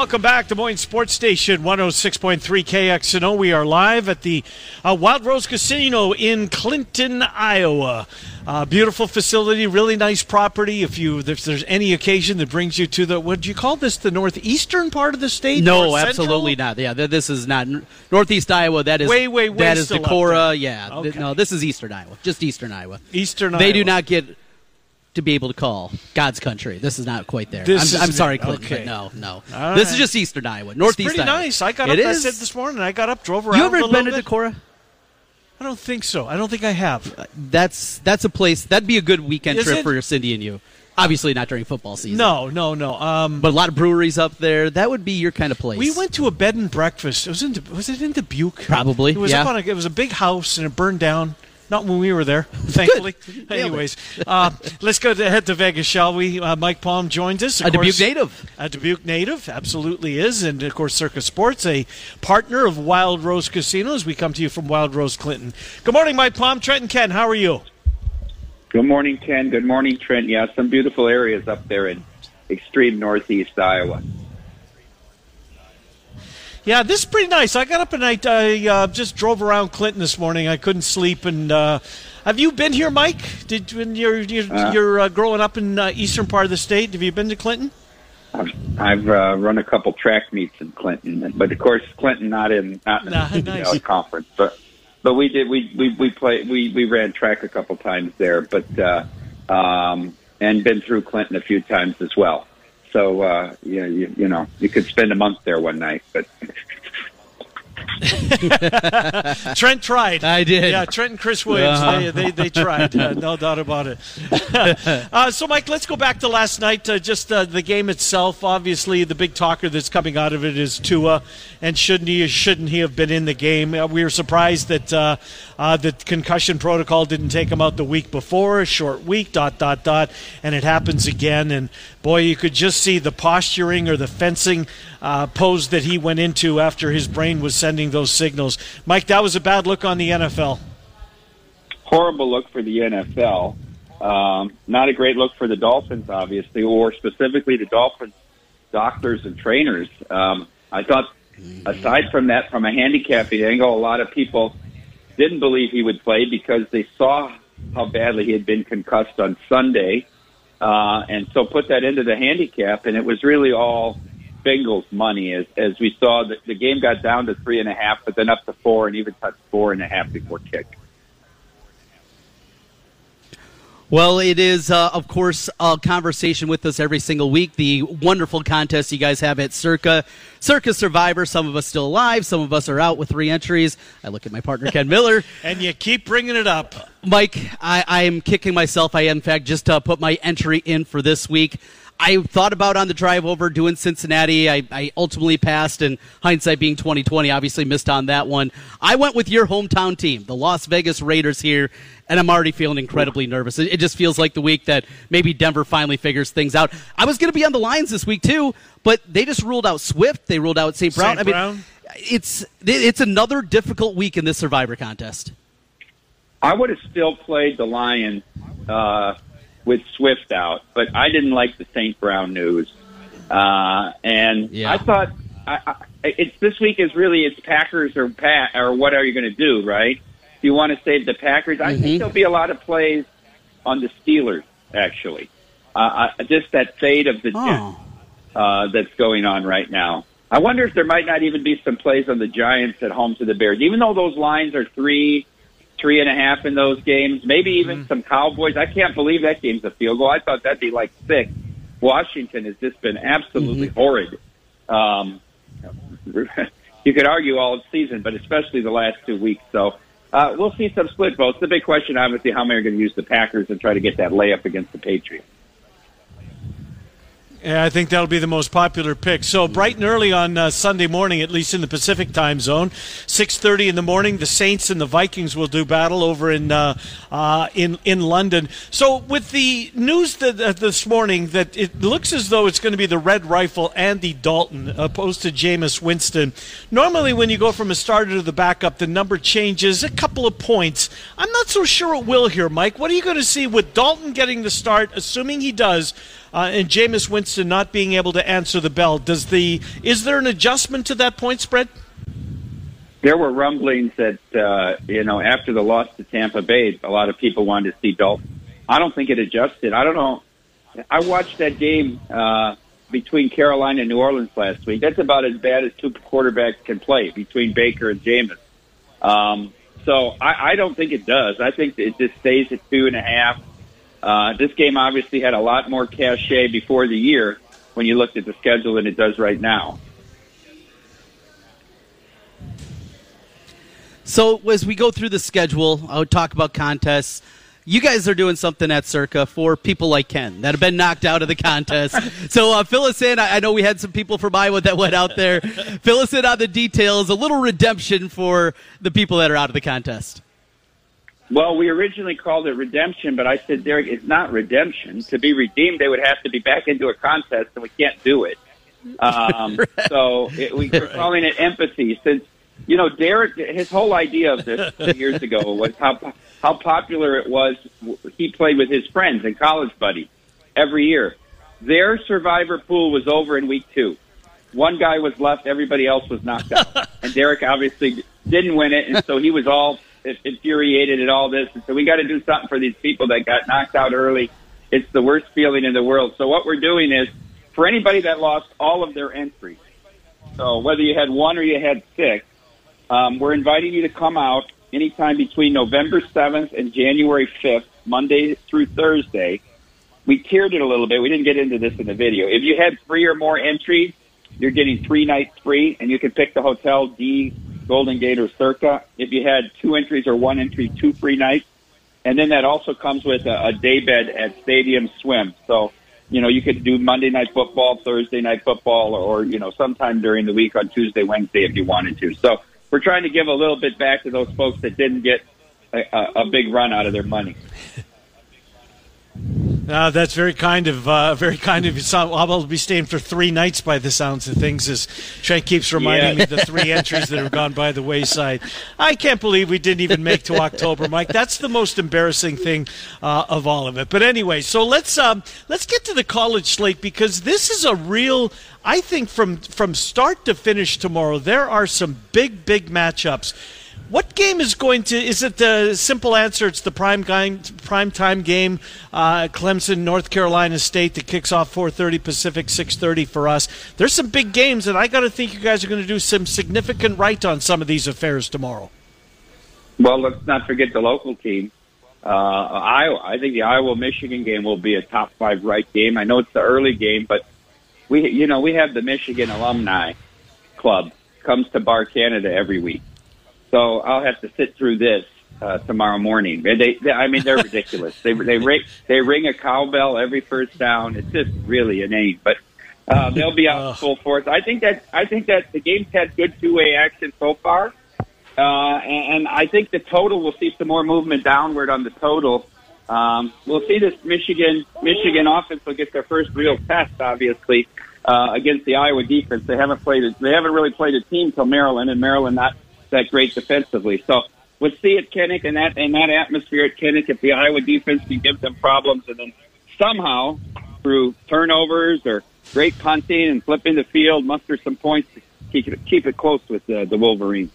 Welcome back, Des Moines Sports Station 106.3 KXNO. We are live at the uh, Wild Rose Casino in Clinton, Iowa. Uh, beautiful facility, really nice property. If you if there's any occasion that brings you to the what do you call this the northeastern part of the state? No, absolutely not. Yeah, this is not northeast Iowa. That is way way way. That is Decorah. Yeah, okay. no, this is eastern Iowa, just eastern Iowa. Eastern. Iowa. They Iowa. do not get to be able to call God's country. This is not quite there. This I'm, I'm sorry, Clinton, okay. but no, no. All this right. is just Eastern Iowa, Northeast. It's pretty Iowa. nice. I got it up. Is. I said this morning. I got up, drove around. You ever been to Decorah? I don't think so. I don't think I have. That's that's a place. That'd be a good weekend is trip it? for Cindy and you. Obviously, not during football season. No, no, no. Um, but a lot of breweries up there. That would be your kind of place. We went to a bed and breakfast. It was in. Was it in Dubuque? Probably. It was yeah. up on a, It was a big house and it burned down. Not when we were there, thankfully. Anyways, uh, let's go to head to Vegas, shall we? Uh, Mike Palm joins us. A course, Dubuque native. A Dubuque native, absolutely is. And, of course, Circa Sports, a partner of Wild Rose Casinos. We come to you from Wild Rose Clinton. Good morning, Mike Palm. Trent and Ken, how are you? Good morning, Ken. Good morning, Trent. Yeah, some beautiful areas up there in extreme northeast Iowa. Yeah, this is pretty nice. I got up and I, I uh, just drove around Clinton this morning. I couldn't sleep. And uh, have you been here, Mike? Did when you're you're, uh, you're uh, growing up in uh, eastern part of the state? Have you been to Clinton? I've, I've uh, run a couple track meets in Clinton, but of course Clinton not in not in nah, the nice. conference, but but we did we we we play we we ran track a couple times there, but um, and been through Clinton a few times as well. So uh, you, you you know you could spend a month there one night, but Trent tried. I did. Yeah, Trent and Chris Williams, uh-huh. they, they, they, tried. Uh, no doubt about it. uh, so, Mike, let's go back to last night. Uh, just uh, the game itself. Obviously, the big talker that's coming out of it is Tua, and shouldn't he shouldn't he have been in the game? Uh, we were surprised that uh, the concussion protocol didn't take him out the week before, a short week. Dot dot dot, and it happens again. And boy, you could just see the posturing or the fencing pose that he went into after his brain was sending those signals. Mike, that was a bad look on the NFL. Horrible look for the NFL. Um, not a great look for the Dolphins, obviously, or specifically the Dolphins doctors and trainers. Um, I thought, aside from that, from a handicapping angle, a lot of people didn't believe he would play because they saw how badly he had been concussed on Sunday, uh, and so put that into the handicap, and it was really all Bengals money as as we saw that the game got down to three and a half, but then up to four and even touched four and a half before kick. Well, it is, uh, of course, a conversation with us every single week. The wonderful contest you guys have at Circa. Circa Survivor. Some of us still alive. Some of us are out with three entries. I look at my partner, Ken Miller. and you keep bringing it up. Mike, I, I am kicking myself. I, in fact, just uh, put my entry in for this week. I thought about on the drive over doing Cincinnati. I, I, ultimately passed, and hindsight being 2020, obviously missed on that one. I went with your hometown team, the Las Vegas Raiders here, and I'm already feeling incredibly nervous. It, it just feels like the week that maybe Denver finally figures things out. I was going to be on the Lions this week too, but they just ruled out Swift. They ruled out St. Brown. St. I mean, it's it's another difficult week in this Survivor contest. I would have still played the Lions. Uh, with Swift out, but I didn't like the St. Brown news. Uh, and yeah. I thought I, I, it's this week is really it's Packers or Pat or what are you going to do, right? Do you want to save the Packers? I mm-hmm. think there'll be a lot of plays on the Steelers actually. Uh, uh, just that fade of the oh. uh, that's going on right now. I wonder if there might not even be some plays on the Giants at home to the Bears, even though those lines are three three and a half in those games, maybe even mm-hmm. some Cowboys. I can't believe that game's a field goal. I thought that'd be like six. Washington has just been absolutely mm-hmm. horrid. Um, you could argue all season, but especially the last two weeks. So uh, we'll see some split votes. The big question, obviously, how many are going to use the Packers and try to get that layup against the Patriots. Yeah, I think that'll be the most popular pick. So bright and early on uh, Sunday morning, at least in the Pacific time zone, six thirty in the morning, the Saints and the Vikings will do battle over in uh, uh, in in London. So with the news that this morning that it looks as though it's going to be the Red Rifle Andy Dalton opposed to Jameis Winston. Normally, when you go from a starter to the backup, the number changes a couple of points. I'm not so sure it will here, Mike. What are you going to see with Dalton getting the start, assuming he does? Uh, and Jameis Winston not being able to answer the bell. Does the is there an adjustment to that point spread? There were rumblings that uh, you know after the loss to Tampa Bay, a lot of people wanted to see Dalton. I don't think it adjusted. I don't know. I watched that game uh, between Carolina and New Orleans last week. That's about as bad as two quarterbacks can play between Baker and Jameis. Um, so I, I don't think it does. I think it just stays at two and a half. Uh, this game obviously had a lot more cachet before the year when you looked at the schedule than it does right now. So as we go through the schedule, I would talk about contests you guys are doing something at Circa for people like Ken that have been knocked out of the contest. so uh, fill us in. I, I, know we had some people from Iowa that went out there. fill us in on the details. A little redemption for the people that are out of the contest. Well, we originally called it redemption, but I said, Derek, it's not redemption. To be redeemed, they would have to be back into a contest, and we can't do it. Um, right. So it, we, are calling it empathy. Since you know, Derek, his whole idea of this years ago was how how popular it was. He played with his friends and college buddies every year. Their survivor pool was over in week two. One guy was left, everybody else was knocked out. and Derek obviously didn't win it, and so he was all infuriated at all this. And so we got to do something for these people that got knocked out early. It's the worst feeling in the world. So what we're doing is for anybody that lost all of their entries. So whether you had one or you had six, um, we're inviting you to come out anytime between November 7th and January 5th, Monday through Thursday. We tiered it a little bit. We didn't get into this in the video. If you had three or more entries, you're getting three nights free, and you can pick the hotel D, Golden Gate, or Circa. If you had two entries or one entry, two free nights. And then that also comes with a, a day bed at Stadium Swim. So, you know, you could do Monday night football, Thursday night football, or, you know, sometime during the week on Tuesday, Wednesday if you wanted to. So we're trying to give a little bit back to those folks that didn't get a, a, a big run out of their money. Uh, that's very kind of uh, very kind of you. I'll be staying for three nights by the sounds of things. As Trent keeps reminding yeah. me the three entries that have gone by the wayside. I can't believe we didn't even make to October, Mike. That's the most embarrassing thing uh, of all of it. But anyway, so let's um, let's get to the college slate because this is a real. I think from from start to finish tomorrow, there are some big big matchups what game is going to? Is it the simple answer? It's the prime game, prime time game, uh, Clemson, North Carolina State that kicks off 4:30 Pacific, 6:30 for us. There's some big games, and I got to think you guys are going to do some significant right on some of these affairs tomorrow. Well, let's not forget the local team. Uh, Iowa. I think the Iowa Michigan game will be a top five right game. I know it's the early game, but we, you know, we have the Michigan Alumni Club comes to Bar Canada every week so I'll have to sit through this uh, tomorrow morning. They, they, I mean, they're ridiculous. they they ring they ring a cowbell every first down. It's just really inane. But uh, they'll be out full force. I think that I think that the game's had good two way action so far, uh, and, and I think the total will see some more movement downward on the total. Um, we'll see this Michigan Michigan offense will get their first real test, obviously, uh, against the Iowa defense. They haven't played. They haven't really played a team till Maryland, and Maryland not that great defensively. So we'll see at Kinnick and that in that atmosphere at Kinnick if the Iowa defense can give them problems, and then somehow through turnovers or great punting and flipping the field, muster some points to keep it, keep it close with the, the Wolverines.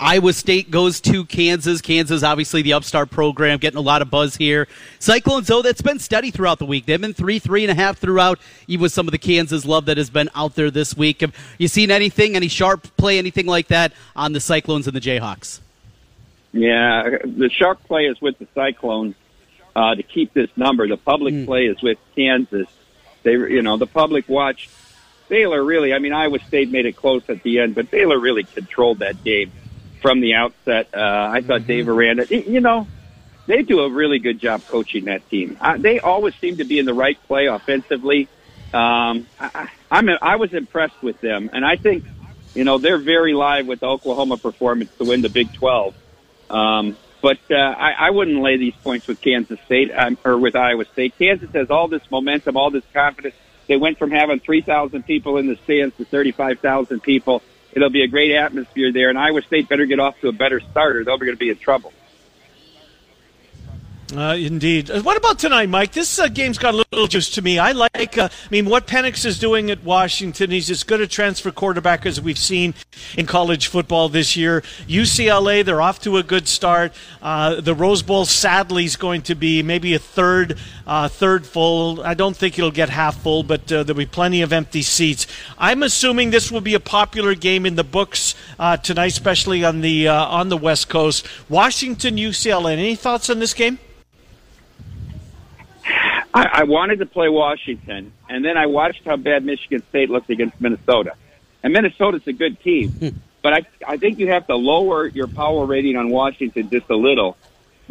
Iowa State goes to Kansas. Kansas, obviously, the upstart program, getting a lot of buzz here. Cyclones, though, that's been steady throughout the week. They've been three, three and a half throughout, even with some of the Kansas love that has been out there this week. Have you seen anything, any sharp play, anything like that on the Cyclones and the Jayhawks? Yeah, the sharp play is with the Cyclones uh, to keep this number. The public mm. play is with Kansas. They, you know, the public watch Baylor really. I mean, Iowa State made it close at the end, but Baylor really controlled that game from the outset. Uh, I thought mm-hmm. Dave Aranda, you know, they do a really good job coaching that team. Uh, they always seem to be in the right play offensively. Um, I, I'm I was impressed with them, and I think you know they're very live with the Oklahoma performance to win the Big 12. Um, but uh, I, I wouldn't lay these points with Kansas State um, or with Iowa State. Kansas has all this momentum, all this confidence. They went from having 3,000 people in the stands to 35,000 people. It'll be a great atmosphere there, and Iowa State better get off to a better start, or they're going to be in trouble. Uh, indeed. Uh, what about tonight, Mike? This uh, game's got a little juice to me. I like, uh, I mean, what Penix is doing at Washington. He's as good a transfer quarterback as we've seen in college football this year. UCLA, they're off to a good start. Uh, the Rose Bowl, sadly, is going to be maybe a third, uh, third full. I don't think it'll get half full, but there'll be plenty of empty seats. I'm assuming this will be a popular game in the books tonight, especially on the on the West Coast. Washington, UCLA. Any thoughts on this game? I, I wanted to play Washington, and then I watched how bad Michigan State looked against Minnesota. And Minnesota's a good team, hmm. but I I think you have to lower your power rating on Washington just a little,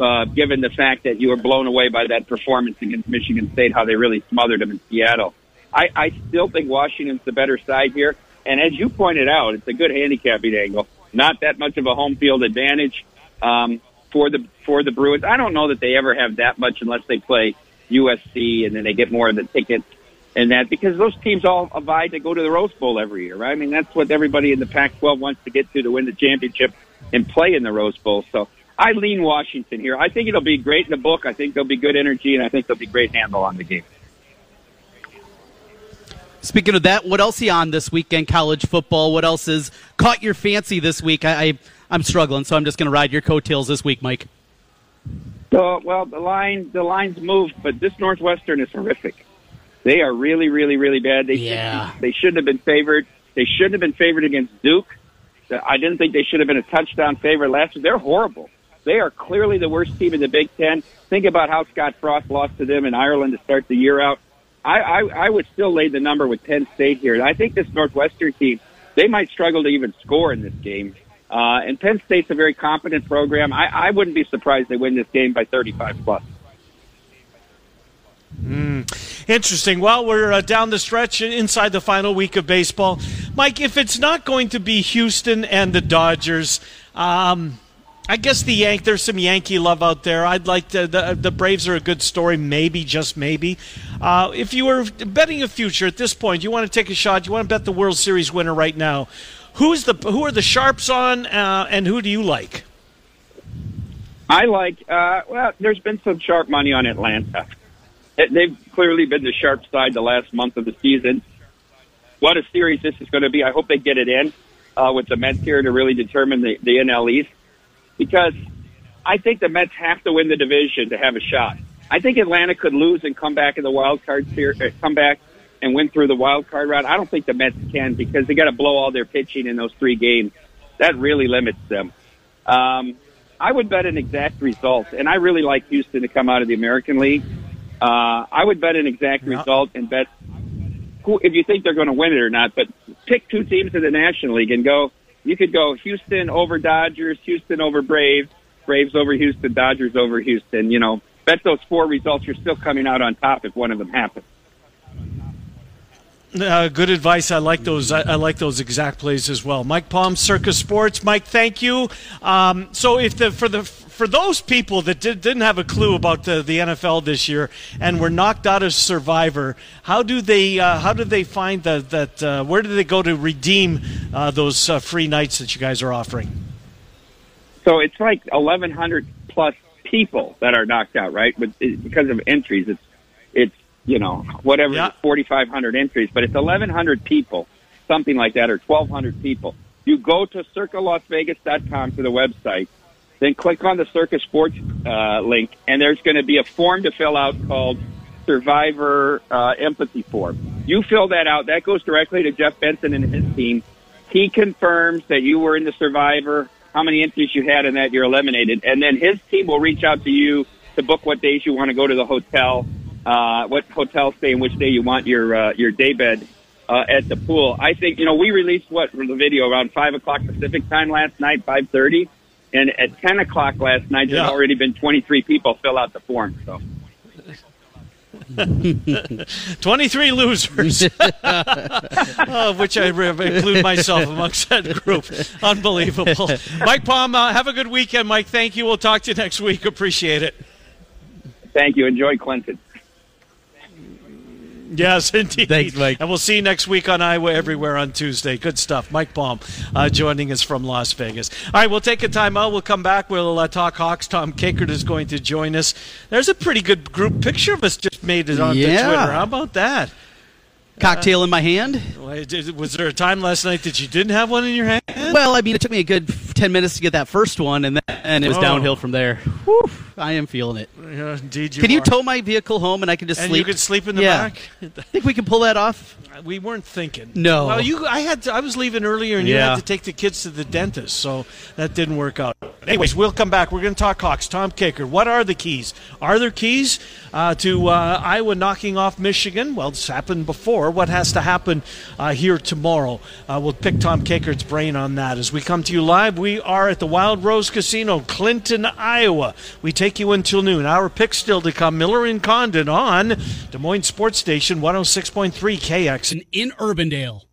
uh, given the fact that you were blown away by that performance against Michigan State, how they really smothered them in Seattle. I, I still think Washington's the better side here, and as you pointed out, it's a good handicapping angle. Not that much of a home field advantage um, for the for the Bruins. I don't know that they ever have that much unless they play USC, and then they get more of the tickets and that because those teams all abide to go to the Rose Bowl every year, right? I mean, that's what everybody in the Pac-12 wants to get to to win the championship and play in the Rose Bowl. So I lean Washington here. I think it'll be great in the book. I think there'll be good energy, and I think there'll be great handle on the game. Speaking of that, what else is on this weekend? College football. What else has caught your fancy this week? I, I I'm struggling, so I'm just going to ride your coattails this week, Mike. So, well, the line the lines moved, but this Northwestern is horrific. They are really, really, really bad. They yeah. should, they shouldn't have been favored. They shouldn't have been favored against Duke. I didn't think they should have been a touchdown favorite last year. They're horrible. They are clearly the worst team in the Big Ten. Think about how Scott Frost lost to them in Ireland to start the year out. I, I, I would still lay the number with Penn State here. I think this Northwestern team, they might struggle to even score in this game. Uh, and Penn State's a very competent program. I, I wouldn't be surprised they win this game by 35 plus. Mm, interesting. Well, we're uh, down the stretch inside the final week of baseball. Mike, if it's not going to be Houston and the Dodgers, um, I guess the Yank. There's some Yankee love out there. I'd like to. The, the Braves are a good story, maybe just maybe. Uh, if you were betting a future at this point, you want to take a shot. You want to bet the World Series winner right now. Who's the who are the sharps on, uh, and who do you like? I like. Uh, well, there's been some sharp money on Atlanta. They've clearly been the sharp side the last month of the season. What a series this is going to be! I hope they get it in uh, with the Mets here to really determine the, the NL East, because I think the Mets have to win the division to have a shot. I think Atlanta could lose and come back in the wild card series, uh, come back and win through the wild card route. I don't think the Mets can because they got to blow all their pitching in those three games. That really limits them. Um, I would bet an exact result, and I really like Houston to come out of the American League. Uh, I would bet an exact yeah. result and bet who, if you think they're going to win it or not. But pick two teams in the National League and go. You could go Houston over Dodgers, Houston over Braves, Braves over Houston, Dodgers over Houston. You know, bet those four results. You're still coming out on top if one of them happens. Uh, good advice. I like those. I, I, like those exact plays as well. Mike Palm, Circa Sports. Mike, thank you. Um, so, if the for the for those people that did, not have a clue about the, the NFL this year and were knocked out of Survivor, how do they uh, how do they find that that uh, where do they go to redeem uh, those uh, free nights that you guys are offering? So it's like 1,100 plus people that are knocked out, right? But because of entries, it's you know, whatever, yeah. 4,500 entries, but it's 1,100 people, something like that, or 1,200 people. You go to circalasvegas.com to the website, then click on the Circa Sports uh, link, and there's going to be a form to fill out called Survivor uh, Empathy Form. You fill that out. That goes directly to Jeff Benson and his team. He confirms that you were in the Survivor, how many entries you had, and that you're eliminated. And then his team will reach out to you to book what days you want to go to the hotel uh, what hotel stay and which day you want your uh, your day bed uh, at the pool. I think you know we released what the video around five o'clock Pacific time last night, five thirty, and at ten o'clock last night, there's already been twenty three people fill out the form. So. 23 losers, uh, which I include myself amongst that group. Unbelievable. Mike Palm, uh, have a good weekend, Mike. Thank you. We'll talk to you next week. Appreciate it. Thank you. Enjoy Clinton. Yes, indeed. Thanks, Mike. And we'll see you next week on Iowa Everywhere on Tuesday. Good stuff. Mike Palm uh, joining us from Las Vegas. All right, we'll take a time out. We'll come back. We'll uh, talk Hawks. Tom Kakert is going to join us. There's a pretty good group picture of us just made it on yeah. Twitter. How about that? Cocktail in my hand. Was there a time last night that you didn't have one in your hand? Well, I mean, it took me a good ten minutes to get that first one, and and it was oh. downhill from there. Whew, I am feeling it. Yeah, indeed, you can are. you tow my vehicle home and I can just and sleep? you can sleep in the yeah. back. I think we can pull that off. We weren't thinking. No. Well, you, I had, to, I was leaving earlier, and yeah. you had to take the kids to the dentist, so that didn't work out. Anyways, we'll come back. We're going to talk Hawks. Tom Kakert, what are the keys? Are there keys uh, to uh, Iowa knocking off Michigan? Well, it's happened before. What has to happen uh, here tomorrow? Uh, we'll pick Tom Kakert's brain on that as we come to you live. We are at the Wild Rose Casino, Clinton, Iowa. We take you until noon. Our pick still to come. Miller and Condon on Des Moines Sports Station 106.3 KX in Urbandale.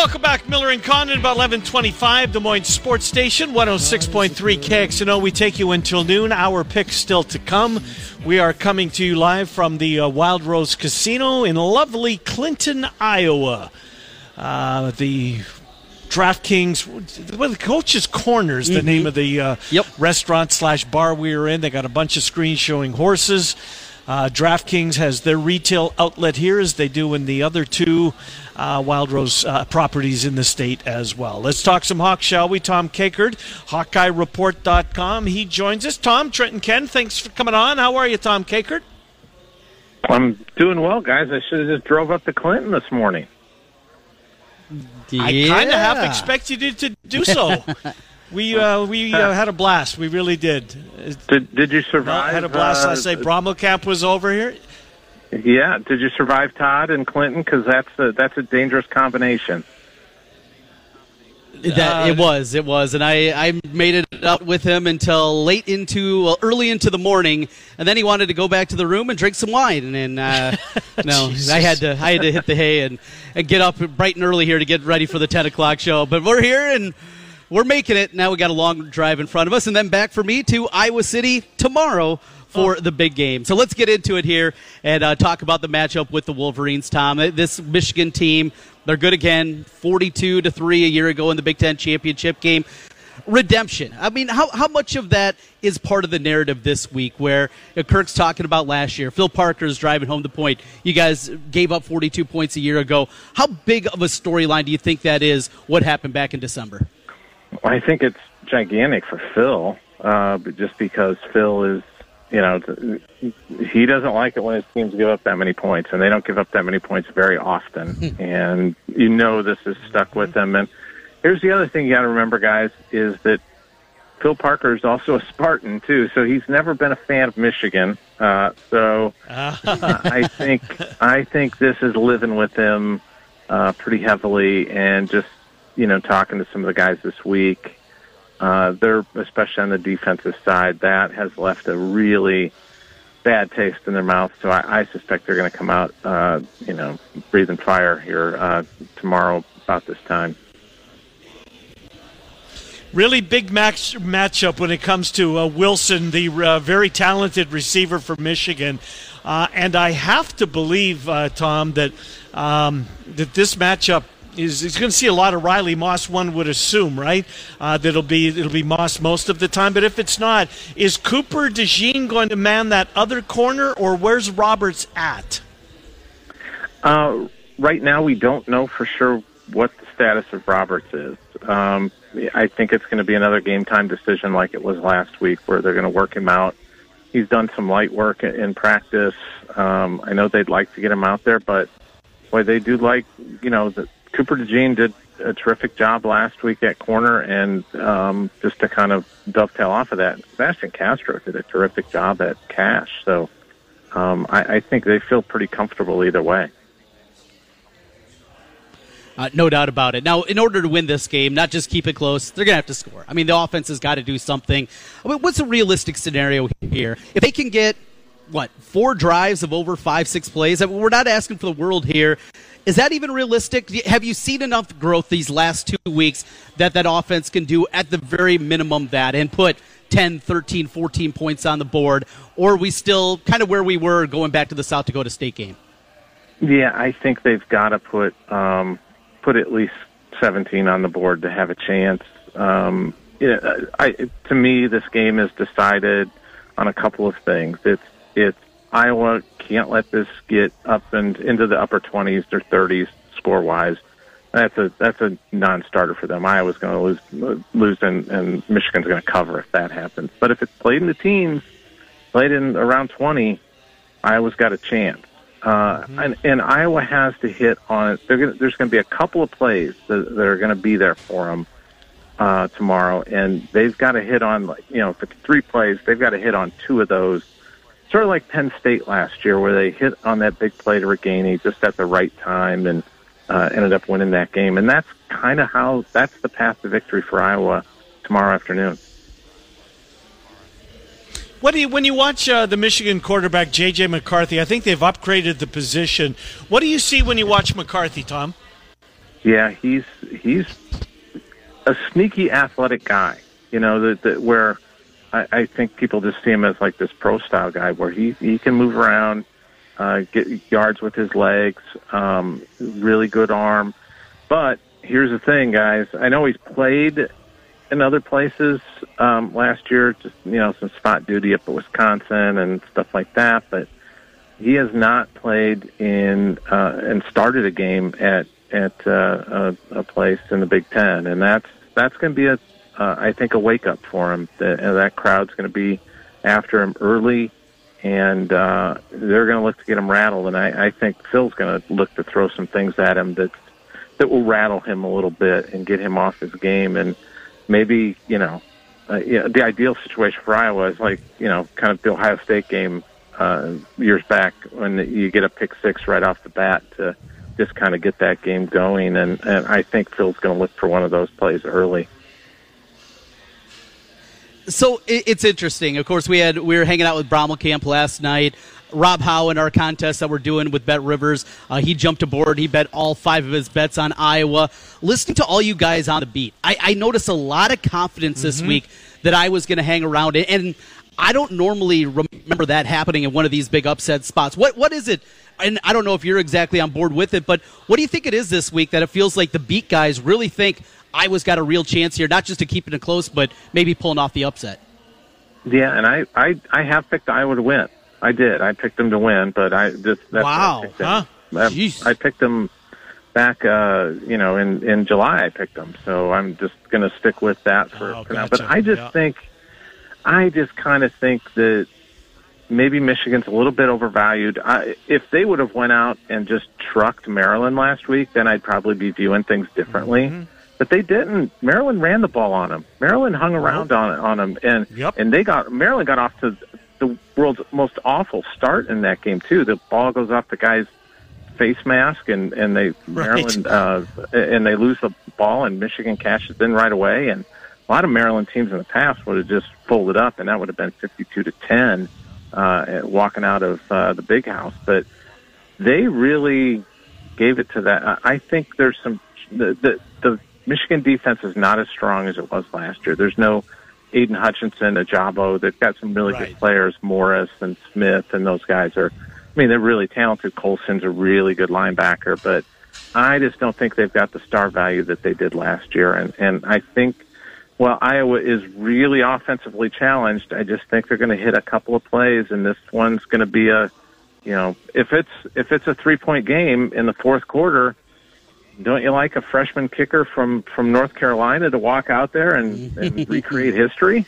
Welcome back, Miller and Condon, about 1125, Des Moines Sports Station, 106.3 KXNO. We take you until noon. Our pick still to come. We are coming to you live from the uh, Wild Rose Casino in lovely Clinton, Iowa. Uh, the DraftKings, well, the Coach's Corners, the mm-hmm. name of the uh, yep. restaurant slash bar we are in. They got a bunch of screens showing horses. Uh, DraftKings has their retail outlet here, as they do in the other two uh, Wild Rose uh, properties in the state as well. Let's talk some Hawks, shall we? Tom Kakert, HawkeyeReport.com. He joins us. Tom, Trenton Ken, thanks for coming on. How are you, Tom Kakert? I'm doing well, guys. I should have just drove up to Clinton this morning. Yeah. I kind of half expected you to do so. we uh, we uh, had a blast. We really did. Did Did you survive? I had a blast uh, last night. Brommelkamp was over here. Yeah. Did you survive Todd and Clinton? Because that's a that's a dangerous combination. That it was, it was, and I, I made it up with him until late into well, early into the morning, and then he wanted to go back to the room and drink some wine, and then uh, no, I had to I had to hit the hay and, and get up bright and early here to get ready for the ten o'clock show. But we're here and we're making it. Now we got a long drive in front of us, and then back for me to Iowa City tomorrow for oh. the big game. So let's get into it here and uh, talk about the matchup with the Wolverines, Tom. This Michigan team, they're good again, 42 to 3 a year ago in the Big Ten championship game. Redemption. I mean, how, how much of that is part of the narrative this week where you know, Kirk's talking about last year? Phil Parker is driving home the point. You guys gave up 42 points a year ago. How big of a storyline do you think that is, what happened back in December? I think it's gigantic for Phil, uh, but just because Phil is you know, he doesn't like it when his teams give up that many points, and they don't give up that many points very often. Hmm. and you know this is stuck with them. And here's the other thing you got to remember, guys, is that Phil Parker is also a Spartan too, so he's never been a fan of Michigan. Uh, so uh, I think I think this is living with him uh, pretty heavily, and just you know talking to some of the guys this week uh, they're especially on the defensive side that has left a really bad taste in their mouth. So I, I suspect they're going to come out, uh, you know, breathing fire here uh, tomorrow about this time. Really big match matchup when it comes to uh, Wilson, the uh, very talented receiver for Michigan, uh, and I have to believe, uh, Tom, that um, that this matchup is he's going to see a lot of Riley Moss. One would assume, right? Uh, that it'll be it'll be Moss most of the time. But if it's not, is Cooper DeJean going to man that other corner, or where's Roberts at? Uh, right now, we don't know for sure what the status of Roberts is. Um, I think it's going to be another game time decision like it was last week, where they're going to work him out. He's done some light work in practice. Um, I know they'd like to get him out there, but boy, they do like you know the Cooper DeJean did a terrific job last week at corner, and um, just to kind of dovetail off of that, Sebastian Castro did a terrific job at cash. So um, I, I think they feel pretty comfortable either way. Uh, no doubt about it. Now, in order to win this game, not just keep it close, they're going to have to score. I mean, the offense has got to do something. I mean, what's a realistic scenario here? If they can get what four drives of over five six plays. We're not asking for the world here. Is that even realistic? Have you seen enough growth these last two weeks that that offense can do at the very minimum that and put 10, 13, 14 points on the board? Or are we still kind of where we were going back to the South Dakota State game? Yeah, I think they've got to put um, put at least 17 on the board to have a chance. Um, yeah, I, to me, this game is decided on a couple of things. It's it's Iowa can't let this get up and into the upper 20s or 30s score wise. That's a that's a non-starter for them. Iowa's going to lose lose and, and Michigan's going to cover if that happens. But if it's played in the teens, played in around 20, Iowa's got a chance. Uh, mm-hmm. and, and Iowa has to hit on it. Gonna, there's going to be a couple of plays that, that are going to be there for them uh, tomorrow, and they've got to hit on like you know if it's three plays, they've got to hit on two of those. Sort of like Penn State last year, where they hit on that big play to Ragaini just at the right time and uh, ended up winning that game. And that's kind of how that's the path to victory for Iowa tomorrow afternoon. What do you when you watch uh, the Michigan quarterback J.J. McCarthy? I think they've upgraded the position. What do you see when you watch McCarthy, Tom? Yeah, he's he's a sneaky athletic guy. You know, that, that where I, I think people just see him as like this pro style guy, where he he can move around, uh, get yards with his legs, um, really good arm. But here's the thing, guys. I know he's played in other places um, last year, just you know, some spot duty up at Wisconsin and stuff like that. But he has not played in uh, and started a game at at uh, a, a place in the Big Ten, and that's that's going to be a uh, I think a wake up for him. That that crowd's going to be after him early, and uh, they're going to look to get him rattled. And I, I think Phil's going to look to throw some things at him that that will rattle him a little bit and get him off his game. And maybe you know, uh, yeah, the ideal situation for Iowa is like you know, kind of the Ohio State game uh, years back when you get a pick six right off the bat to just kind of get that game going. And, and I think Phil's going to look for one of those plays early. So it's interesting. Of course, we had we were hanging out with Camp last night. Rob Howe in our contest that we're doing with BetRivers, uh, he jumped aboard. He bet all five of his bets on Iowa. Listening to all you guys on the beat, I, I noticed a lot of confidence mm-hmm. this week that I was going to hang around. And I don't normally remember that happening in one of these big upset spots. What what is it? And I don't know if you're exactly on board with it, but what do you think it is this week that it feels like the beat guys really think Iowa's got a real chance here, not just to keep it close, but maybe pulling off the upset? Yeah, and I I, I have picked Iowa to win. I did. I picked them to win, but I just that's wow, I huh? I, I picked them back, uh, you know, in in July. I picked them, so I'm just going to stick with that for, oh, for now. But I just yeah. think I just kind of think that maybe Michigan's a little bit overvalued. I, if they would have went out and just trucked Maryland last week, then I'd probably be viewing things differently. Mm-hmm. But they didn't. Maryland ran the ball on them. Maryland hung around on on them, and yep. and they got Maryland got off to the world's most awful start in that game too. The ball goes off the guy's face mask, and and they right. Maryland uh, and they lose the ball, and Michigan cashes in right away, and a lot of Maryland teams in the past would have just folded up, and that would have been 52 to 10, uh, walking out of uh, the big house. But they really gave it to that. I think there's some the, the the Michigan defense is not as strong as it was last year. There's no Aidan Hutchinson, Ojabo. They've got some really right. good players, Morris and Smith, and those guys are. I mean, they're really talented. Colson's a really good linebacker, but I just don't think they've got the star value that they did last year. And and I think well, Iowa is really offensively challenged. I just think they're going to hit a couple of plays, and this one's going to be a, you know, if it's if it's a three point game in the fourth quarter, don't you like a freshman kicker from from North Carolina to walk out there and, and recreate history?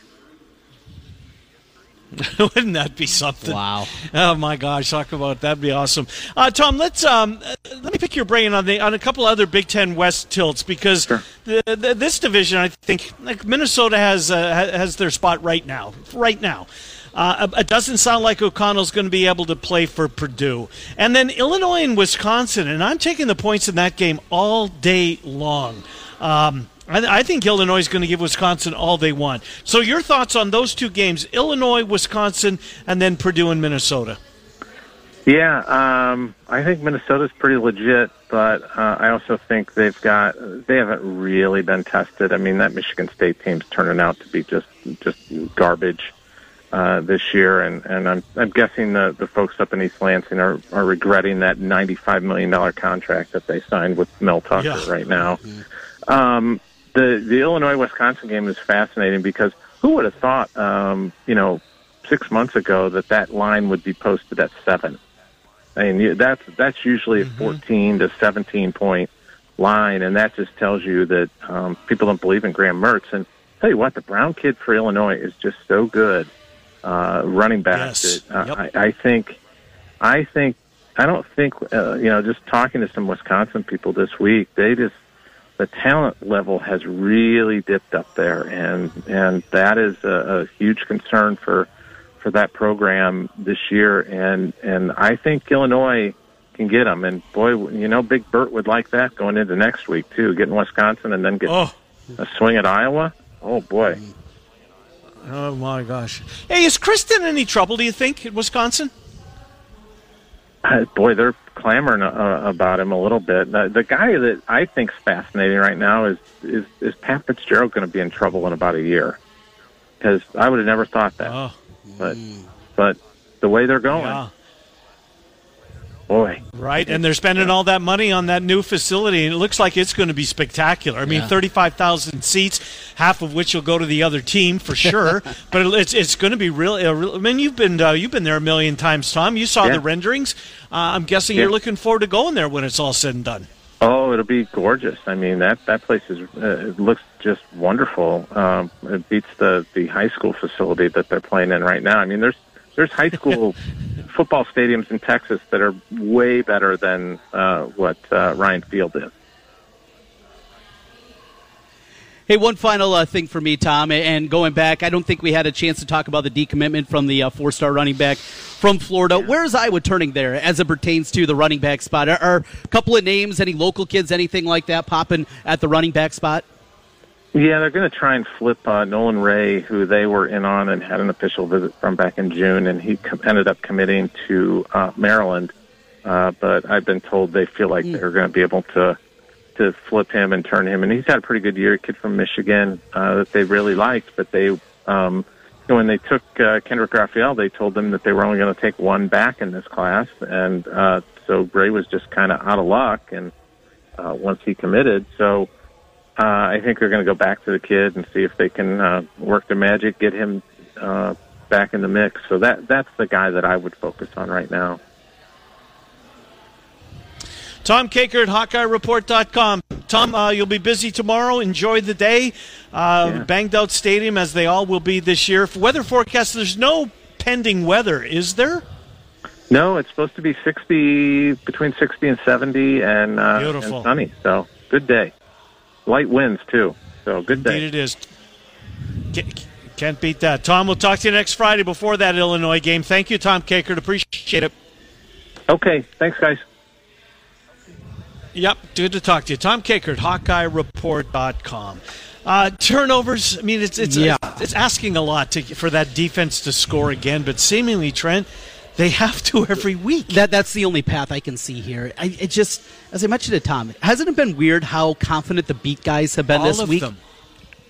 Wouldn't that be something? Wow! Oh my gosh, talk about that'd be awesome. Uh, Tom, let's um, let me pick your brain on the on a couple other Big Ten West tilts because sure. the, the, this division, I think, like Minnesota has uh, has their spot right now. Right now. Uh, it doesn't sound like O'Connell's going to be able to play for Purdue. And then Illinois and Wisconsin, and I'm taking the points in that game all day long. Um, I, I think Illinois is going to give Wisconsin all they want. So, your thoughts on those two games Illinois, Wisconsin, and then Purdue and Minnesota? Yeah, um, I think Minnesota's pretty legit, but uh, I also think they've got they haven't really been tested. I mean, that Michigan State team's turning out to be just just garbage uh, this year, and and I'm I'm guessing the the folks up in East Lansing are are regretting that 95 million dollar contract that they signed with Mel Tucker yeah. right now. Mm-hmm. Um, the the Illinois Wisconsin game is fascinating because who would have thought, um, you know, six months ago that that line would be posted at seven. I mean, that's that's usually a mm-hmm. 14 to 17 point line, and that just tells you that um, people don't believe in Graham Mertz. And tell you what, the Brown kid for Illinois is just so good, uh, running back. Yes. That, uh, yep. I, I think, I think, I don't think, uh, you know, just talking to some Wisconsin people this week, they just the talent level has really dipped up there, and and that is a, a huge concern for for that program this year, and and I think Illinois can get them. And boy, you know, Big Bert would like that going into next week too, getting Wisconsin and then get oh. a swing at Iowa. Oh boy. Oh my gosh! Hey, is Kristen in any trouble? Do you think in Wisconsin? Uh, boy, they're clamoring uh, about him a little bit. The, the guy that I think's fascinating right now is is, is Pat Fitzgerald going to be in trouble in about a year? Because I would have never thought that. Oh. But but the way they're going, yeah. Boy, right? And they're spending all that money on that new facility, and it looks like it's going to be spectacular. I mean, yeah. thirty-five thousand seats, half of which will go to the other team for sure. but it's it's going to be real. I mean, you've been uh, you've been there a million times, Tom. You saw yeah. the renderings. Uh, I'm guessing you're looking forward to going there when it's all said and done. Oh, it'll be gorgeous. I mean, that that place is uh, it looks just wonderful. Um, it beats the the high school facility that they're playing in right now. I mean, there's there's high school football stadiums in Texas that are way better than uh, what uh, Ryan Field is. Hey, one final uh, thing for me, Tom, and going back, I don't think we had a chance to talk about the decommitment from the uh, four-star running back from Florida. Yeah. Where's Iowa turning there as it pertains to the running back spot? Are, are, a couple of names, any local kids, anything like that, popping at the running back spot? Yeah, they're going to try and flip uh, Nolan Ray, who they were in on and had an official visit from back in June, and he com- ended up committing to uh, Maryland. Uh, but I've been told they feel like mm. they're going to be able to to flip him and turn him. And he's had a pretty good year. kid from Michigan uh, that they really liked, but they um, when they took uh, Kendrick Raphael, they told them that they were only going to take one back in this class, and uh, so Ray was just kind of out of luck. And uh, once he committed, so uh, I think they're going to go back to the kid and see if they can uh, work the magic, get him uh, back in the mix. So that that's the guy that I would focus on right now. Tom Kakert at HawkeyeReport.com. Tom, uh, you'll be busy tomorrow. Enjoy the day. Uh, yeah. Banged out stadium, as they all will be this year. For weather forecast, there's no pending weather, is there? No, it's supposed to be 60, between 60 and 70, and, uh, Beautiful. and sunny. So, good day. Light winds, too. So, good Indeed day. it is. Can't beat that. Tom, we'll talk to you next Friday before that Illinois game. Thank you, Tom Kakert. Appreciate it. Okay. Thanks, guys. Yep, good to talk to you. Tom Kakert, HawkeyeReport.com. Uh, turnovers. I mean, it's it's yeah. it's asking a lot to, for that defense to score again, but seemingly Trent, they have to every week. That that's the only path I can see here. I, it just, as I mentioned to Tom, hasn't it been weird how confident the beat guys have been All this week? Them.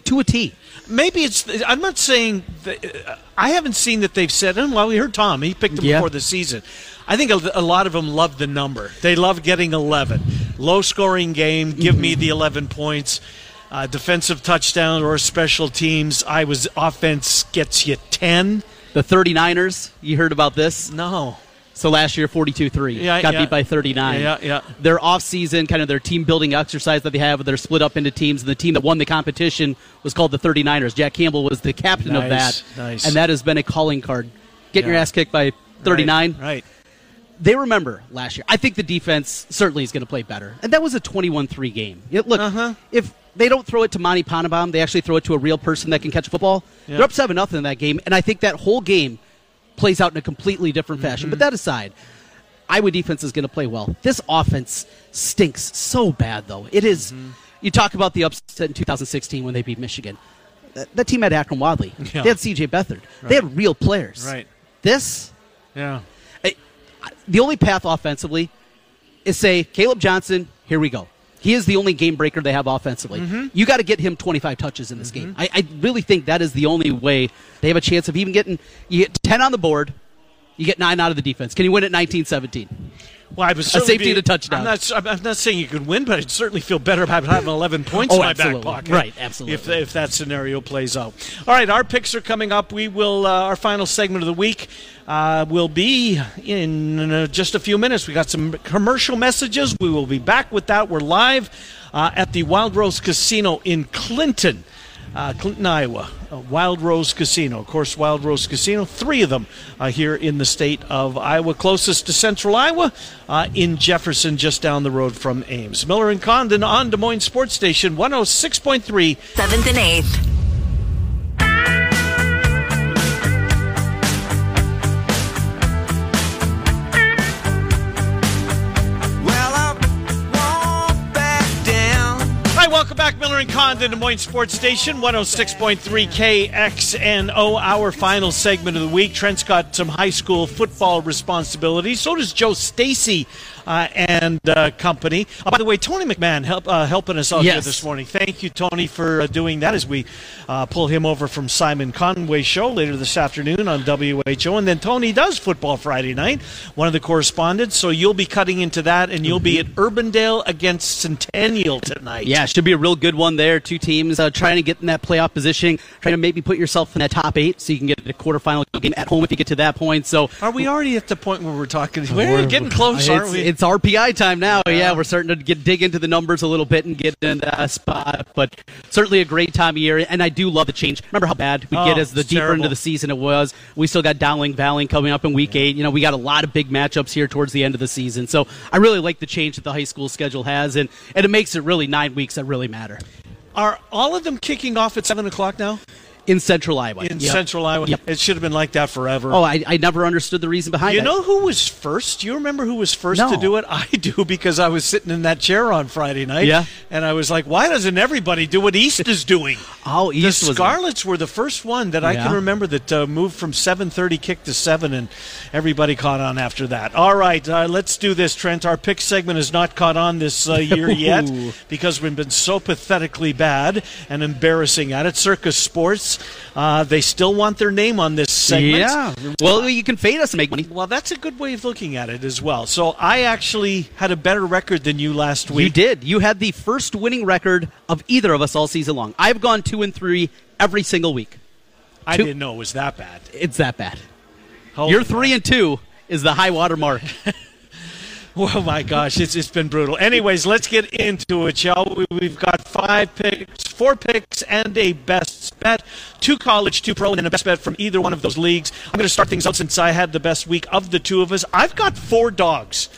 To a T. Maybe it's. I'm not saying. That, I haven't seen that they've said. And Well, we heard Tom. He picked them yeah. before the season. I think a, a, lot of them love the number. They love getting 11. Low scoring game, give mm-hmm. me the 11 points. Uh, defensive touchdown or special teams. I was offense gets you 10. The 39ers, you heard about this? No. So last year, 42-3. Yeah, got yeah. beat by 39. Yeah, yeah. Their off-season, kind of their team-building exercise that they have, they're split up into teams, and the team that won the competition was called the 39ers. Jack Campbell was the captain nice, of that. Nice. And that has been a calling card. Getting yeah. your ass kicked by 39. Right, right they remember last year. I think the defense certainly is going to play better. And that was a 21 3 game. Look, uh-huh. if they don't throw it to Monte Pottebaum, they actually throw it to a real person that can catch a football. Yeah. They're up 7 nothing in that game. And I think that whole game plays out in a completely different fashion. Mm-hmm. But that aside, Iowa defense is going to play well. This offense stinks so bad, though. It is, mm-hmm. You talk about the upset in 2016 when they beat Michigan. That, that team had Akrum Wadley. Yeah. They had C.J. Beathard. Right. They had real players. Right. This, yeah. I, the only path offensively is say Caleb Johnson. Here we go. He is the only game breaker they have offensively. Mm-hmm. You got to get him 25 touches in this mm-hmm. game. I, I, really think that is the only way they have a chance of even getting. You get 10 on the board, you get nine out of the defense. Can you win at 19-17? Well, I was a safety and a touchdown. I'm not, I'm not saying you could win, but I'd certainly feel better about having 11 points oh, in my absolutely. back pocket. Right, absolutely. If, if that scenario plays out. All right, our picks are coming up. We will, uh, our final segment of the week uh, will be in uh, just a few minutes. We got some commercial messages. We will be back with that. We're live uh, at the Wild Rose Casino in Clinton uh, Clinton, Iowa, uh, Wild Rose Casino. Of course, Wild Rose Casino, three of them uh, here in the state of Iowa, closest to central Iowa, uh, in Jefferson, just down the road from Ames. Miller and Condon on Des Moines Sports Station, 106.3. 7th and 8th. Welcome back. Miller and Condon, Des Moines Sports Station, 106.3 KXNO, our final segment of the week. Trent's got some high school football responsibilities. So does Joe Stacy uh, and uh, company. Uh, by the way, Tony McMahon help, uh, helping us out yes. here this morning. Thank you, Tony, for uh, doing that as we uh, pull him over from Simon Conway's show later this afternoon on WHO. And then Tony does Football Friday night, one of the correspondents. So you'll be cutting into that, and you'll mm-hmm. be at Urbandale against Centennial tonight. Yeah, should be a real good one there. Two teams uh, trying to get in that playoff position, trying to maybe put yourself in that top eight so you can get a quarterfinal game at home if you get to that point. So are we already at the point where we're talking? We're, we're getting close, aren't we? it's RPI time now. Yeah. yeah, we're starting to get dig into the numbers a little bit and get in that spot. But certainly a great time of year, and I do love the change. Remember how bad we oh, get as the deeper terrible. into the season it was. We still got Dowling Valley coming up in week yeah. eight. You know, we got a lot of big matchups here towards the end of the season. So I really like the change that the high school schedule has, and and it makes it really nine weeks that really matter. Are all of them kicking off at seven o'clock now? In central Iowa. In yep. central Iowa. Yep. It should have been like that forever. Oh, I, I never understood the reason behind it. You know who was first? Do you remember who was first no. to do it? I do because I was sitting in that chair on Friday night. Yeah. And I was like, why doesn't everybody do what East is doing? oh, East The Scarlets were the first one that I can remember that uh, moved from 7.30 kick to 7, and everybody caught on after that. All right, uh, let's do this, Trent. Our pick segment has not caught on this uh, year yet because we've been so pathetically bad and embarrassing at it. Circa Sports uh, they still want their name on this segment. Yeah. Well, you can fade us and make money. Well, that's a good way of looking at it as well. So I actually had a better record than you last week. You did. You had the first winning record of either of us all season long. I've gone two and three every single week. I did didn't know it was that bad. It's that bad. Holy You're three man. and two is the high water mark. Oh my gosh, it's it's been brutal. Anyways, let's get into it, shall we? We've got five picks, four picks, and a best bet. Two college, two pro, and then a best bet from either one of those leagues. I'm going to start things out since I had the best week of the two of us. I've got four dogs.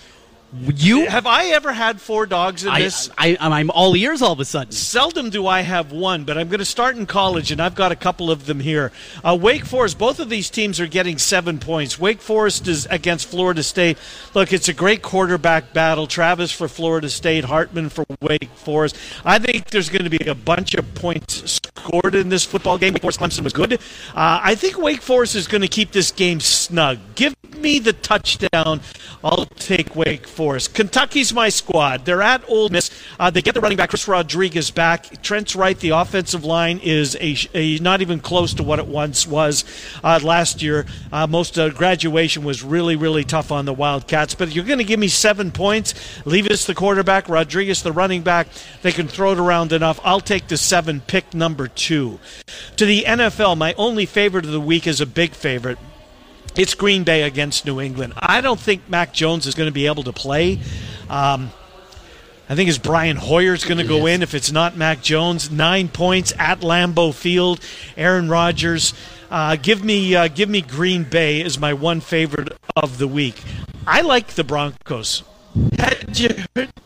You have I ever had four dogs in I, this? I, am all ears all of a sudden. Seldom do I have one, but I'm going to start in college, and I've got a couple of them here. Uh, Wake Forest. Both of these teams are getting seven points. Wake Forest is against Florida State. Look, it's a great quarterback battle. Travis for Florida State, Hartman for Wake Forest. I think there's going to be a bunch of points scored in this football game. Wake Forest Clemson was good. Uh, I think Wake Forest is going to keep this game snug. Give me the touchdown. I'll take Wake Forest. Kentucky's my squad. They're at Ole Miss. Uh, they get the running back Chris Rodriguez back. Trent's right. The offensive line is a, a not even close to what it once was uh, last year. Uh, most uh, graduation was really really tough on the Wildcats. But you're going to give me seven points. Levis the quarterback, Rodriguez the running back. They can throw it around enough. I'll take the seven. Pick number two. To the NFL, my only favorite of the week is a big favorite. It's Green Bay against New England. I don't think Mac Jones is going to be able to play. Um, I think it's Brian Hoyer's going to go in if it's not Mac Jones. Nine points at Lambeau Field. Aaron Rodgers. Uh, give me uh, give me Green Bay as my one favorite of the week. I like the Broncos. Did you,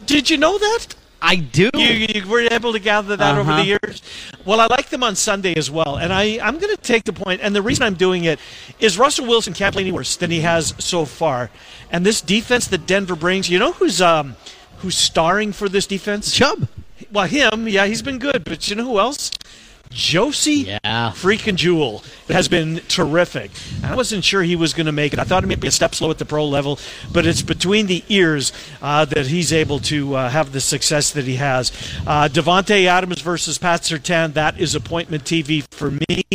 did you know that? I do. You, you were able to gather that uh-huh. over the uh-huh. years. Well, I like them on Sunday as well, and I I'm going to take the point. And the reason I'm doing it is Russell Wilson can't play any worse than he has so far, and this defense that Denver brings. You know who's um who's starring for this defense? Chubb. Well, him, yeah, he's been good. But you know who else? Josey yeah. freaking Jewell has been terrific. I wasn't sure he was going to make it. I thought it might be a step slow at the pro level, but it's between the ears uh, that he's able to uh, have the success that he has. Uh, Davante Adams versus Pat Surtain, that is appointment TV for me.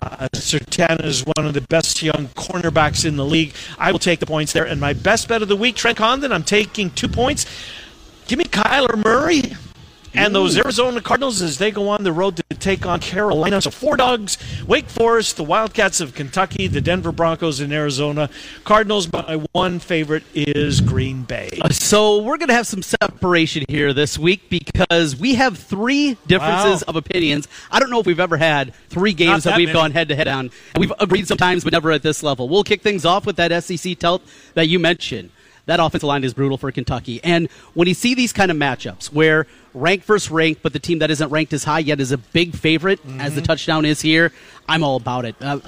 Uh, Surtain is one of the best young cornerbacks in the league. I will take the points there. And my best bet of the week, Trent Condon, I'm taking two points. Give me Kyler Murray and those Arizona Cardinals as they go on the road to take on Carolina. So four dogs: Wake Forest, the Wildcats of Kentucky, the Denver Broncos in Arizona. Cardinals. My one favorite is Green Bay. Uh, so we're going to have some separation here this week because we have three differences wow. of opinions. I don't know if we've ever had three games that, that, we've many. gone head to head on. We've agreed sometimes, but never at this level. We'll kick things off with that SEC tilt that you mentioned that offensive line is brutal for Kentucky. And when you see these kind of matchups where ranked versus ranked, but the team that isn't ranked as high yet is a big favorite, mm-hmm. as the touchdown is here, I'm all about it. Uh,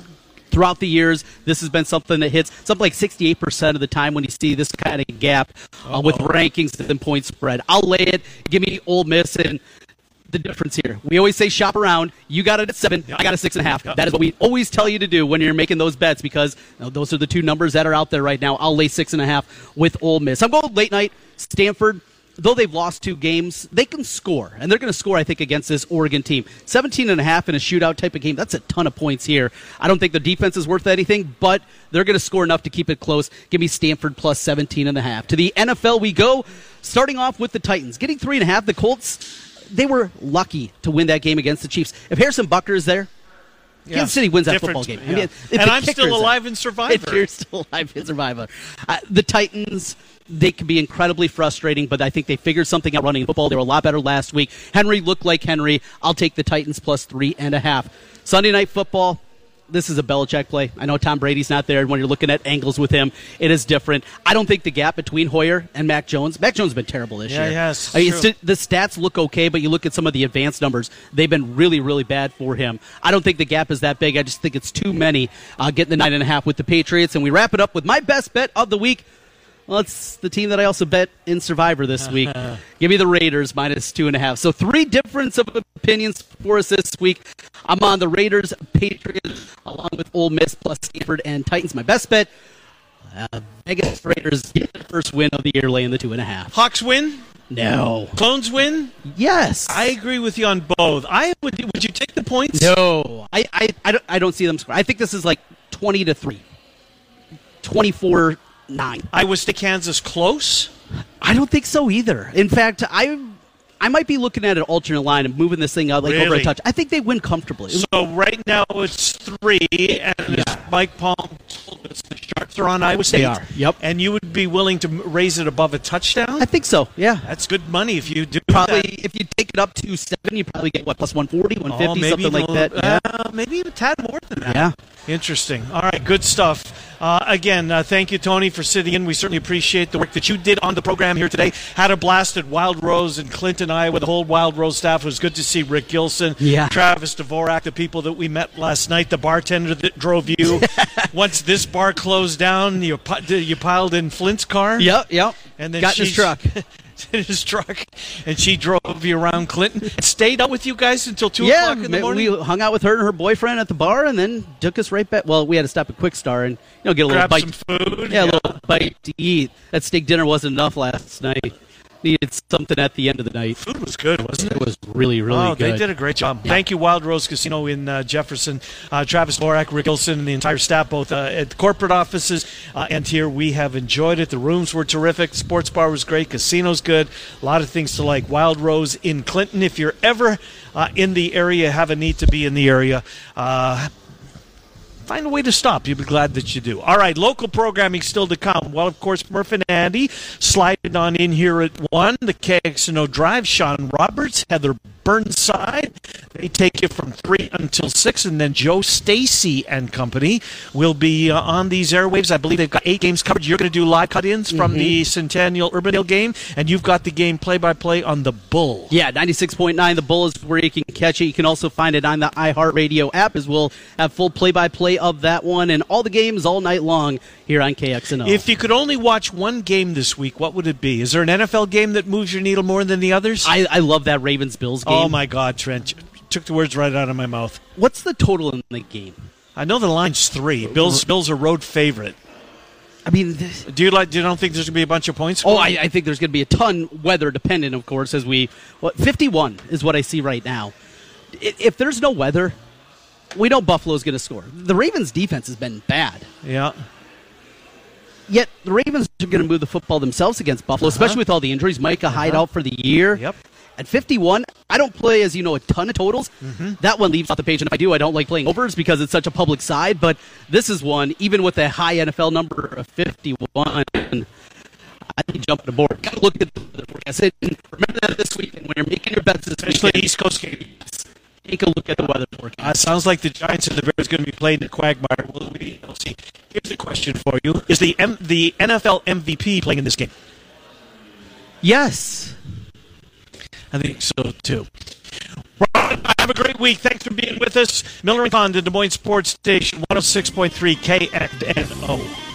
throughout the years, this has been something that hits something like 68% of the time when you see this kind of gap uh, with rankings and point spread. I'll lay it. Give me Ole Miss and the difference here. We always say shop around. You got it at seven. I got a six and a half. That is what we always tell you to do when you're making those bets because you know, those are the two numbers that are out there right now. I'll lay six and a half with Ole Miss. I'm going late night. Stanford though they've lost two games, they can score. And they're going to score, I think, against this Oregon team. 17 and a half in a shootout type of game. That's a ton of points here. I don't think the defense is worth anything, but they're going to score enough to keep it close. Give me Stanford plus 17 and a half. To the NFL we go, starting off with the Titans. Getting three and a half. The Colts they were lucky to win that game against the Chiefs. If Harrison Butker is there, yeah. Kansas City wins that football game. Yeah. I mean, and I'm still alive in Survivor. If you're still alive in Survivor. Uh, the Titans, they can be incredibly frustrating, but I think they figured something out running football. They were a lot better last week. Henry looked like Henry. I'll take the Titans plus three and a half. Sunday night football this is a Belichick play. I know Tom Brady's not there, and when you're looking at angles with him, it is different. I don't think the gap between Hoyer and Mac Jones. Mac Jones has been terrible this yeah, year. Yes, I mean, the stats look okay, but you look at some of the advanced numbers; they've been really, really bad for him. I don't think the gap is that big. I just think it's too many uh, getting the nine and a half with the Patriots. And we wrap it up with my best bet of the week. Well, it's the team that I also bet in Survivor this week. Give me the Raiders minus two and a half. So three difference of opinions for us this week. I'm on the Raiders, Patriots, along with Ole Miss plus Stanford and Titans. My best bet. Uh, Vegas Raiders get their first win of the year, laying the two and a half. Hawks win. No. Clones win? Yes. I agree with you on both. I would would you take the points? No. I I, I, don't, I don't see them score. I think this is like 20 to 3. 24 nine. I was to Kansas close? I don't think so either. In fact, I I might be looking at an alternate line and moving this thing up like really? over a touch. I think they win comfortably. So right now it's three, and yeah. Mike Palm told us the sharps are on Iowa State. They are. Yep. And you would be willing to raise it above a touchdown? I think so. Yeah. That's good money if you do. Probably that. if you take it up to seven, you probably get what plus 140, 150, oh, something like that. Yeah. Uh, maybe a tad more than that. Yeah. Interesting. All right. Good stuff. Uh, again, uh, thank you, Tony, for sitting in. We certainly appreciate the work that you did on the program here today. Had a blast at Wild Rose in Clinton, Iowa. The whole Wild Rose staff. It was good to see Rick Gilson, yeah. Travis Dvorak, the people that we met last night, the bartender that drove you. Once this bar closed down, you, you piled in Flint's car. Yep, yep. And then got in his truck. in his truck, and she drove you around Clinton. Stayed out with you guys until two yeah, o'clock in the morning. We hung out with her and her boyfriend at the bar, and then took us right back. Well, we had to stop at Kwik Star and you know get a Grab little bite, some food. Yeah, yeah, a little bite to eat. That steak dinner wasn't enough last night needed something at the end of the night. Food was good, wasn't it? It was really, really good. oh, good. they did a great job. Yeah. Thank you, Wild Rose Casino in uh, Jefferson. Uh, Travis Lorak, Rick Wilson, and the entire staff, both uh, at the corporate offices uh, and here. We have enjoyed it. The rooms were terrific. Sports bar was great. Casino's good. A lot of things to like. Wild Rose in Clinton. If you're ever uh, in the area, have a need to be in the area uh, find a way to stop. You'll be glad that you do. All right, local programming still to come. Well, of course, Murph and Andy sliding on in here at 1. The KXNO Drive, Sean Roberts, Heather Burnside. They take you from 3 until 6, and then Joe Stacy and company will be uh, on these airwaves. I believe they've got eight games covered. You're going to do live cut ins from mm-hmm. the Centennial Urbandale game, and you've got the game play by play on the Bull. Yeah, 96.9. The Bull is where you can catch it. You can also find it on the iHeartRadio app as we'll have full play by play of that one and all the games all night long here on KXNO. If you could only watch one game this week, what would it be? Is there an NFL game that moves your needle more than the others? I, I love that Ravens Bills game. Oh, my God, Trent took the words right out of my mouth. What's the total in the game? I know the line's three. Bills Bills are road favorite. I mean, this, do you like? Do you don't think there's going to be a bunch of points? Oh, I, I, think there's going to be a ton weather dependent, of course. As we, well, 51 is what I see right now. If there's no weather, we know Buffalo's going to score. The Ravens' defense has been bad. Yeah. Yet the Ravens are going to move the football themselves against Buffalo, uh-huh. especially with all the injuries. Micah uh-huh. Hyde out for the year. Yep. At 51, I don't play, as you know, a ton of totals. Mm-hmm. That one leaves off the page, and if I do, I don't like playing overs because it's such a public side. But this is one, even with a high NFL number of 51, I think jump the board. Got to look at the forecast. Remember that this weekend when you're making your bets this Especially weekend. East Coast game. Take a look at the weather forecast. Uh, sounds like the Giants and the Bears going to be playing the Quagmire. We'll, we'll see. Here's the question for you: Is the M- the NFL MVP playing in this game? Yes. I think so too. Ron, have a great week. Thanks for being with us. Miller and the Des Moines Sports Station, 106.3 KXNO.